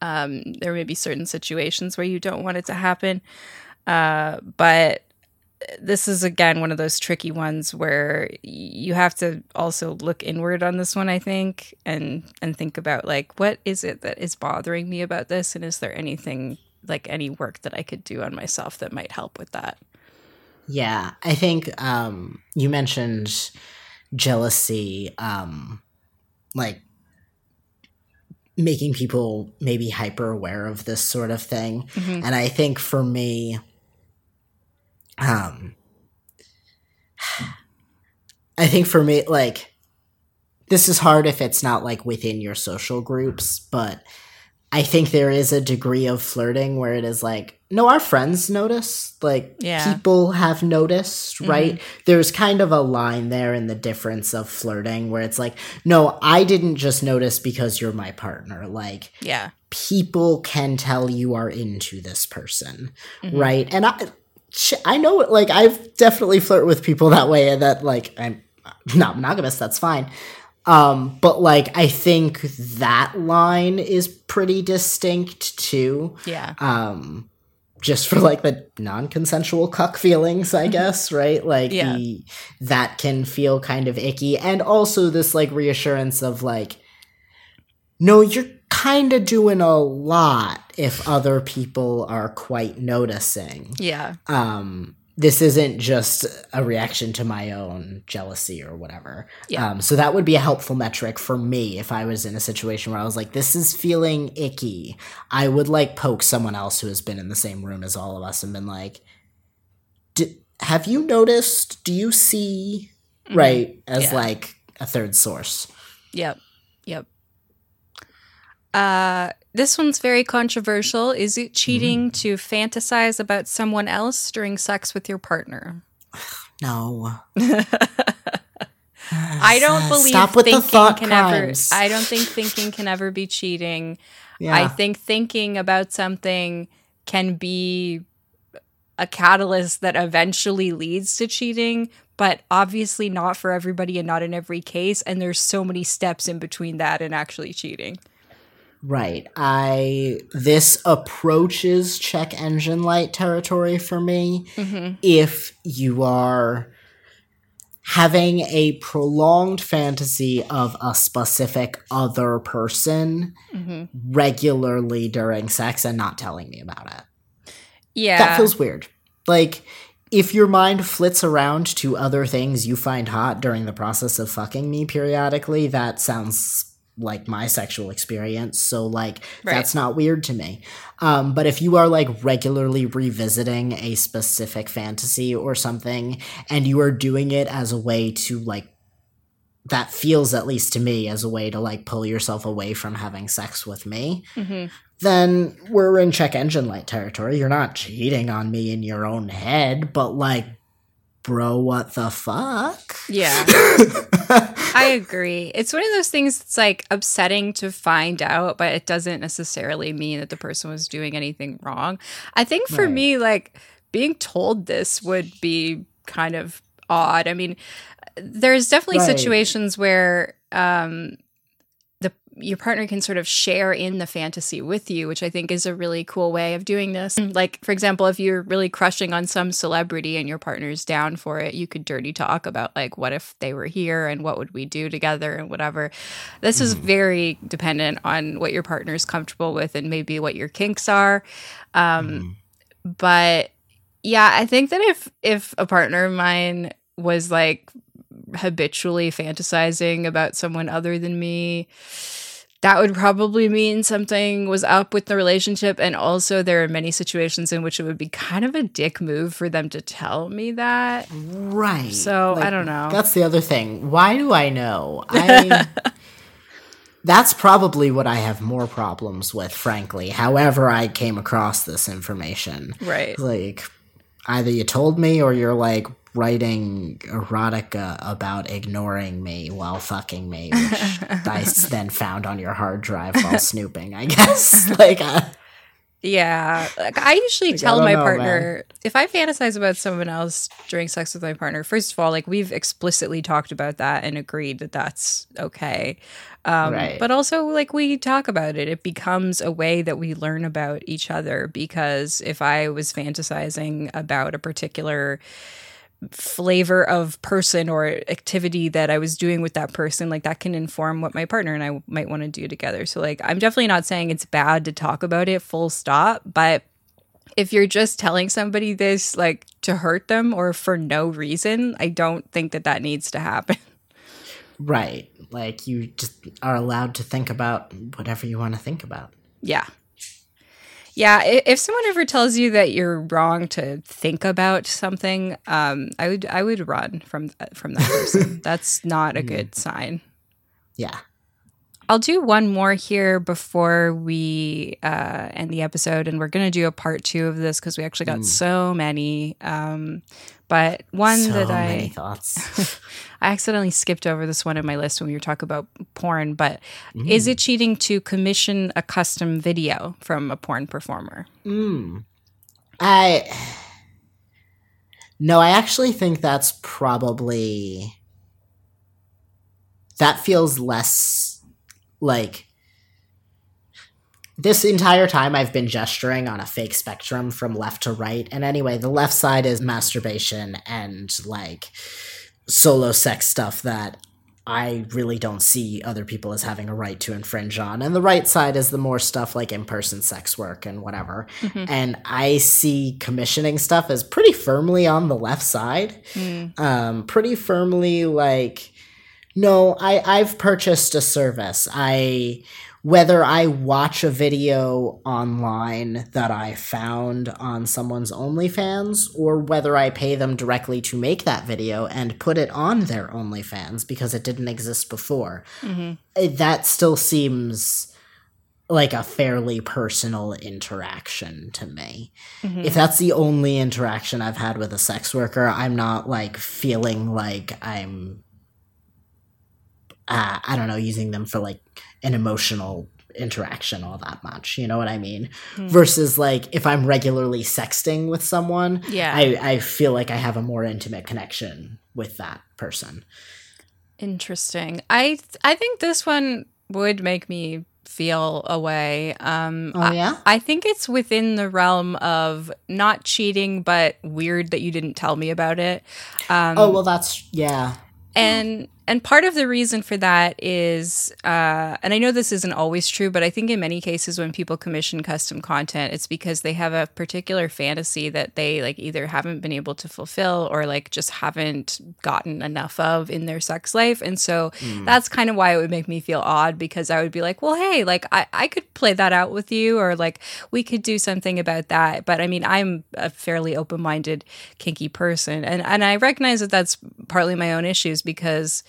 um, there may be certain situations where you don't want it to happen. Uh, but this is again one of those tricky ones where you have to also look inward on this one, I think, and and think about like what is it that is bothering me about this, and is there anything like any work that I could do on myself that might help with that?
Yeah, I think um, you mentioned jealousy, um, like making people maybe hyper aware of this sort of thing. And I think for me, um, I think for me, like, this is hard if it's not like within your social groups, but I think there is a degree of flirting where it is like, no, our friends notice. Like,
Yeah.
people have noticed, right? There's kind of a line there in the difference of flirting where it's like, no, I didn't just notice because you're my partner. Like,
Yeah,
people can tell you are into this person, right? And I, I know, like, I've definitely flirted with people that way, and that, like, I'm not monogamous. That's fine. Um, but like, I think that line is pretty distinct too.
yeah,
Um, just for like the non-consensual cuck feelings, I guess, right? Like
Yeah.
the that can feel kind of icky, and also this like reassurance of like, no, you're kind of doing a lot if other people are quite noticing.
yeah,
Um, this isn't just a reaction to my own jealousy or whatever.
Yeah.
Um, so that would be a helpful metric for me if I was in a situation where I was like, this is feeling icky. I would like poke someone else who has been in the same room as all of us and been like, "D- have you noticed? Do you see? Right. As
Mm-hmm. Yeah.
like a third source.
Yep. Yep. Uh, this one's very controversial. Is it cheating mm. to fantasize about someone else during sex with your partner?
No.
I don't believe
Stop with the thought
can
crimes.
ever. I don't think thinking can ever be cheating.
Yeah.
I think thinking about something can be a catalyst that eventually leads to cheating, but obviously not for everybody and not in every case. And there's so many steps in between that and actually cheating.
Right. I this approaches check engine light territory for me mm-hmm. if you are having a prolonged fantasy of a specific other person mm-hmm. regularly during sex and not telling me about it.
Yeah.
That feels weird. Like if your mind flits around to other things you find hot during the process of fucking me periodically, that sounds like my sexual experience. So like
Right.
that's not weird to me. Um, but if you are like regularly revisiting a specific fantasy or something and you are doing it as a way to like that feels at least to me as a way to like pull yourself away from having sex with me
Mhm.
then we're in check engine light territory. You're not cheating on me in your own head, but like, bro, what the fuck?
Yeah. I agree. It's one of those things that's like upsetting to find out, but it doesn't necessarily mean that the person was doing anything wrong. I think for
Right.
me, like being told this would be kind of odd. I mean, there's definitely
Right.
situations where um your partner can sort of share in the fantasy with you, which I think is a really cool way of doing this. Mm, like, for example, if you're really crushing on some celebrity and your partner's down for it, you could dirty talk about like what if they were here and what would we do together and whatever. This is mm. very dependent on what your partner's comfortable with and maybe what your kinks are. Um, mm. but yeah, I think that if if a partner of mine was like habitually fantasizing about someone other than me, that would probably mean something was up with the relationship. And also, there are many situations in which it would be kind of a dick move for them to tell me that.
Right.
So, I don't know.
That's the other thing. Why do I know? I. That's probably what I have more problems with, frankly. However, I came across this information.
Right.
Like, either you told me or you're like writing erotica about ignoring me while fucking me, which I then found on your hard drive while snooping. I guess like uh,
Yeah, like I usually
Like,
tell
don't
my
know,
partner if I fantasize about someone else during sex with my partner. First of all, like we've explicitly talked about that and agreed that that's okay. Um,
Right.
But also, like we talk about it, it becomes a way that we learn about each other. Because if I was fantasizing about a particular flavor of person or activity that I was doing with that person, like that can inform what my partner and I might want to do together. So, like, I'm definitely not saying it's bad to talk about it, full stop. But if you're just telling somebody this, like, to hurt them or for no reason, I don't think that that needs to happen.
right, like you just are allowed to think about whatever you want to think about.
Yeah. Yeah, if someone ever tells you that you're wrong to think about something, um, I would I would run from from that person. That's not a good sign.
Yeah.
I'll do one more here before we uh, end the episode, and we're going to do a part two of this because we actually got so many. Um, but one
so
that
many
I
thoughts.
I accidentally skipped over this one in my list when we were talking about porn. But is it cheating to commission a custom video from a porn performer?
Mm. I no, I actually think that's probably that feels less like this entire time I've been gesturing on a fake spectrum from left to right. And anyway, the left side is masturbation and like solo sex stuff that I really don't see other people as having a right to infringe on. And the right side is the more stuff like in person sex work and whatever. And I see commissioning stuff as pretty firmly on the left side. Um, pretty firmly like, no, I, I've purchased a service. I whether I watch a video online that I found on someone's OnlyFans or whether I pay them directly to make that video and put it on their OnlyFans because it didn't exist before, it- that still seems like a fairly personal interaction to me. Mm-hmm. If that's the only interaction I've had with a sex worker, I'm not like feeling like I'm uh, I don't know, using them for like an emotional interaction all that much. You know what I mean? Versus like if I'm regularly sexting with someone,
Yeah.
I, I feel like I have a more intimate connection with that person.
Interesting. I I think this one would make me feel a way. Um,
Oh
I-
yeah?
I think it's within the realm of not cheating, but weird that you didn't tell me about it. Um,
oh well that's yeah.
and and part of the reason for that is uh, and i know this isn't always true but i think in many cases when people commission custom content it's because they have a particular fantasy that they like either haven't been able to fulfill or like just haven't gotten enough of in their sex life. And so that's kind of why it would make me feel odd because i would be like well hey like I, I could play that out with you or like we could do something about that. But i mean i'm a fairly open-minded kinky person. And and i recognize that that's partly my own issues because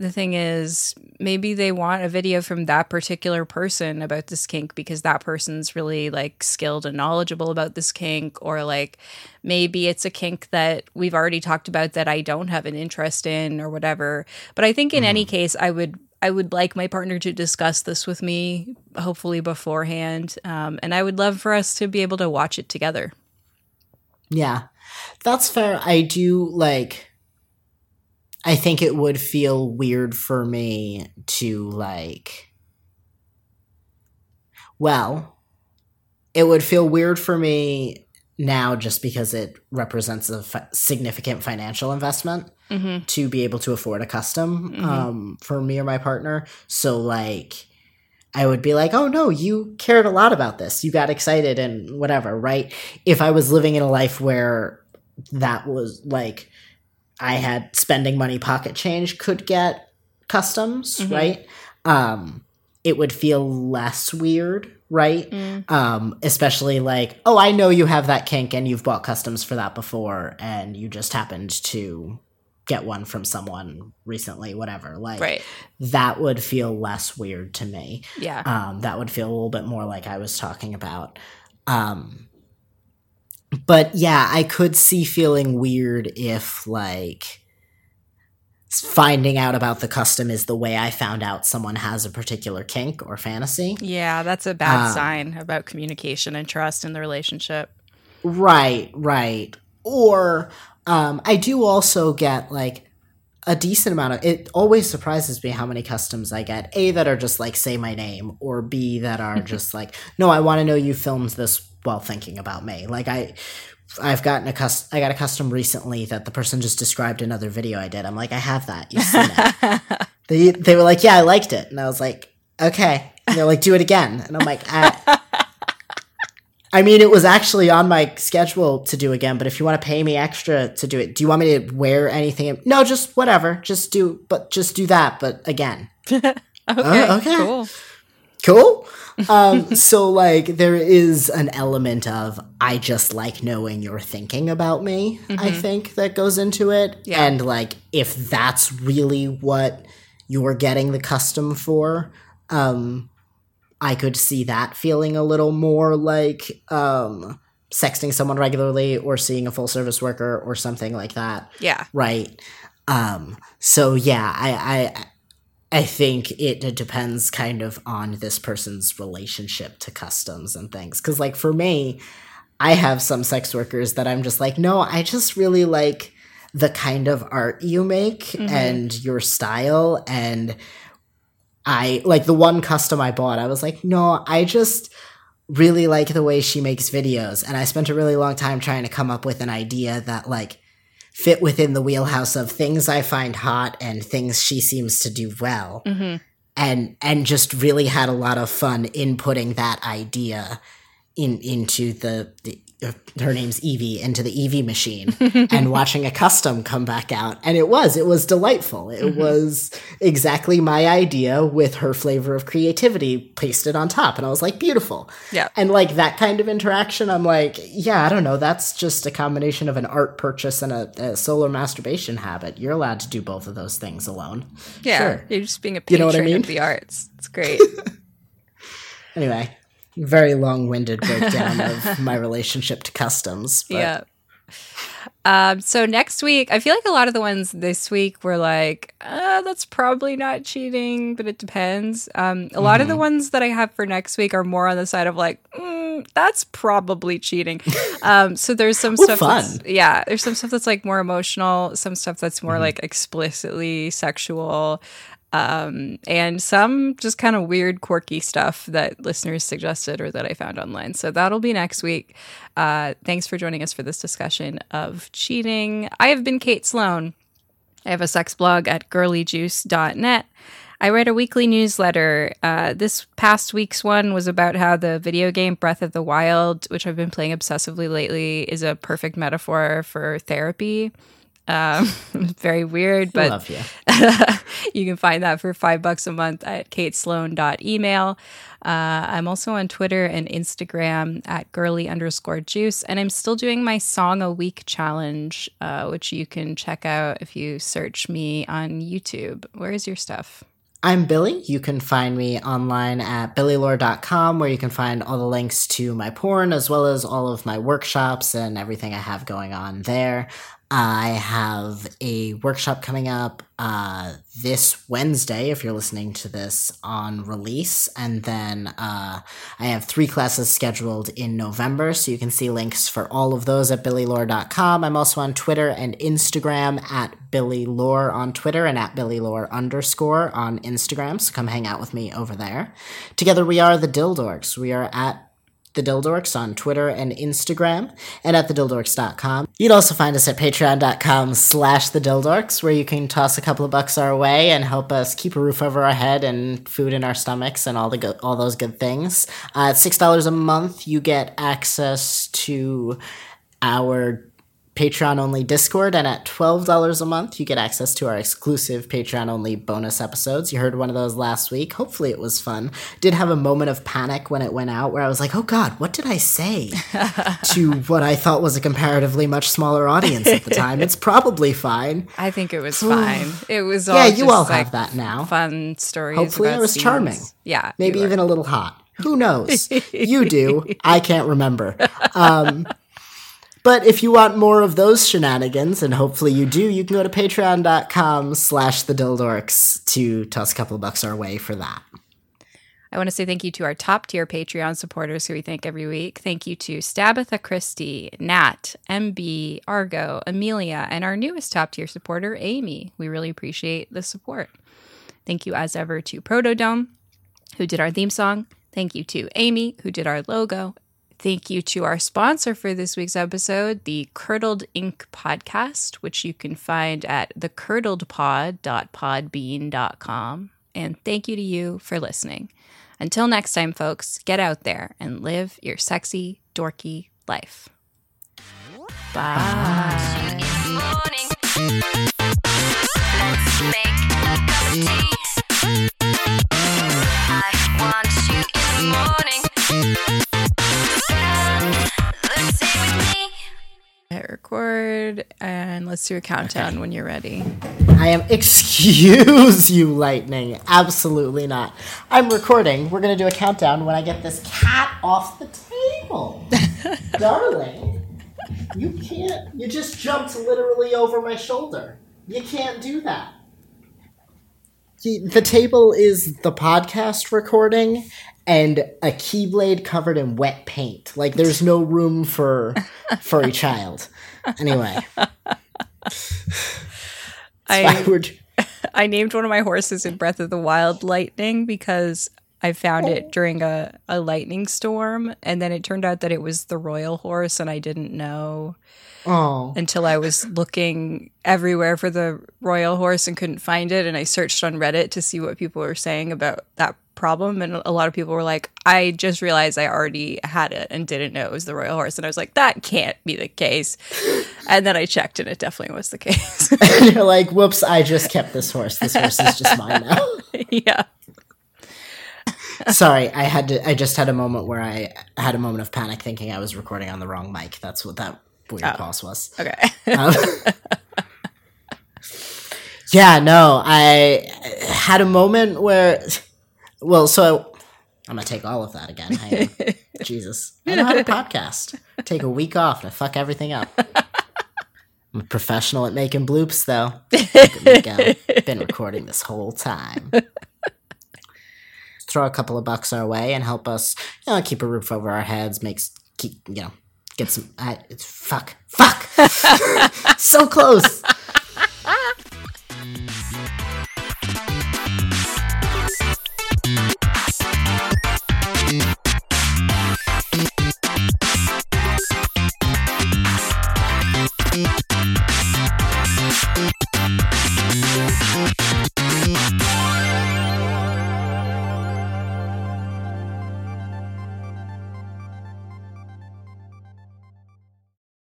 the thing is maybe they want a video from that particular person about this kink because that person's really like skilled and knowledgeable about this kink or like maybe it's a kink that we've already talked about that I don't have an interest in or whatever but I think in any case I would I would like my partner to discuss this with me hopefully beforehand um, and I would love for us to be able to watch it together
Yeah. That's fair. I do like I think it would feel weird for me to like well, it would feel weird for me now just because it represents a fi- significant financial investment
mm-hmm.
to be able to afford a custom
Mhm.
um, for me or my partner. So like I would be like, "Oh no, you cared a lot about this. You got excited and whatever." Right? If I was living in a life where that was like I had spending money pocket change could get customs,
Mhm.
right? Um it would feel less weird, right?
Mm.
um especially like oh i know you have that kink and you've bought customs for that before and you just happened to get one from someone recently whatever like
right
that would feel less weird to me
yeah
um that would feel a little bit more like i was talking about um but yeah, I could see feeling weird if like finding out about the custom is the way I found out someone has a particular kink or fantasy.
Yeah, that's a bad
Uh,
sign about communication and trust in the relationship.
Right, right. Or um, I do also get like a decent amount of it always surprises me how many customs I get. A that are just like say my name or B that are just like no, I want to know you filmed this while thinking about me. Like I I've gotten a custom I got a custom recently that the person just described another video I did. I'm like I have that. You've seen it. they they were like, "Yeah, I liked it." And I was like, "Okay." And they're like, "Do it again." And I'm like, I I mean, it was actually on my schedule to do again, but if you want to pay me extra to do it, do you want me to wear anything? No, just whatever. Just do, but just do that, but again.
Okay,
okay.
cool.
Cool. Um, so like there is an element of I just like knowing you're thinking about me, I think that goes into it.
Yeah.
And like if that's really what you're getting the custom for, um I could see that feeling a little more like um sexting someone regularly or seeing a full service worker or something like that.
Yeah.
right? Um so yeah i i i think it depends kind of on this person's relationship to customs and things. Because like for me i have some sex workers that i'm just like no i just really like the kind of art you make and your style and i like the one custom i bought i was like no i just really like the way she makes videos and i spent a really long time trying to come up with an idea that like fit within the wheelhouse of things I find hot and things she seems to do well. Mm-hmm. And and just really had a lot of fun inputting that idea in into the, the her name's Evie into the Evie machine and watching a custom come back out and it was it was delightful. It mm-hmm. was exactly my idea with her flavor of creativity pasted on top and I was like beautiful.
Yeah.
And like that kind of interaction, I'm like, yeah, I don't know. That's just a combination of an art purchase and a, a solar masturbation habit. You're allowed to do both of those things alone.
Yeah.
Sure.
You're just being a
You know what I mean?
of the arts. It's great.
Anyway, very long winded breakdown of my relationship to customs. But
yeah. Um, so next week, I feel like a lot of the ones this week were like, uh, that's probably not cheating, but it depends. Um, a lot of
Mm-hmm.
the ones that I have for next week are more on the side of like, mm, that's probably cheating. um, so there's some
Ooh,
stuff. That's,
fun.
yeah, there's some stuff that's like more emotional, some stuff that's more
Mm-hmm.
like explicitly sexual. Um, and some just kind of weird, quirky stuff that listeners suggested or that I found online. So that'll be next week. Uh, thanks for joining us for this discussion of cheating. I have been Kate Sloan. I have a sex blog at girlyjuice.net. I write a weekly newsletter. Uh, this past week's one was about how the video game Breath of the Wild, which I've been playing obsessively lately, is a perfect metaphor for therapy. Um, very weird, but
you.
you can find that for five bucks a month at katesloan.email. Uh, I'm also on Twitter and Instagram at girly underscore juice. And I'm still doing my song a week challenge, uh, which you can check out if you search me on YouTube. Where is your stuff?
I'm Billy. You can find me online at billylore.com where you can find all the links to my porn as well as all of my workshops and everything I have going on there. I have a workshop coming up uh, this Wednesday, if you're listening to this on release. And then uh, I have three classes scheduled in November, so you can see links for all of those at billylore.com. I'm also on Twitter and Instagram at billylore on Twitter and at billylore underscore on Instagram, so come hang out with me over there. Together we are the Dildorks. We are at the Dildorks on Twitter and Instagram, and at thedildorks.com. You'd also find us at patreon.com slash thedildorks, where you can toss a couple of bucks our way and help us keep a roof over our head and food in our stomachs and all the good, all those good things. Uh, at $6 a month, you get access to our Patreon only Discord, and at $12 a month, you get access to our exclusive Patreon only bonus episodes. You heard one of those last week. Hopefully, it was fun. Did have a moment of panic when it went out where I was like, oh God, what did I say to what I thought was a comparatively much smaller audience at the time? It's probably fine.
I think it was fine. It was all
Yeah, you all
like,
have that now.
fun stories.
Hopefully I
about
was
scenes.
charming.
Yeah,
Maybe even a little hot. Who knows? you do. I can't remember. Um, But if you want more of those shenanigans, and hopefully you do, you can go to patreon.com slash the Dildorks to toss a couple bucks our way for that.
I want to say thank you to our top tier Patreon supporters who we thank every week. Thank you to Stabitha Christie, Nat, MB, Argo, Amelia, and our newest top tier supporter, Amy. We really appreciate the support. Thank you, as ever, to Protodome, who did our theme song. Thank you to Amy, who did our logo. Thank you to our sponsor for this week's episode, the Curdled Ink podcast, which you can find at thecurdledpod.podbean.com. And thank you to you for listening. Until next time, folks, get out there and live your sexy, dorky life. Bye. Hit record and let's do a countdown when you're ready.
I am, excuse you, Lightning. Absolutely not. I'm recording. We're going to do a countdown when I get this cat off the table. Darling, you can't. You just jumped literally over my shoulder. You can't do that. The the table is the podcast recording and a keyblade covered in wet paint. Like there's no room for for a child. Anyway, I
I,
would
I named one of my horses in Breath of the Wild Lightning because I found it oh. during a, a lightning storm. And then it turned out that it was the royal horse, and I didn't know
Oh,
until I was looking everywhere for the royal horse and couldn't find it. And I searched on Reddit to see what people were saying about that problem. And a lot of people were like, I just realized I already had it and didn't know it was the royal horse. And I was like, that can't be the case. And then I checked and it definitely was the case.
and you're like, whoops! I just kept this horse. This horse is just mine now.
yeah.
Sorry, I had to. I just had a moment where I had a moment of panic, thinking I was recording on the wrong mic. That's what that weird pause was.
Okay.
Um, yeah, no, I had a moment where, well, so I'm gonna take all of that again. I, Jesus, I know how to podcast. Take a week off to fuck everything up. I'm a professional at making bloops, though. Look at me go. Been recording this whole time. Throw a couple of bucks our way and help us, you know, keep a roof over our heads. Makes keep, you know, get some. I, it's fuck, fuck. so close.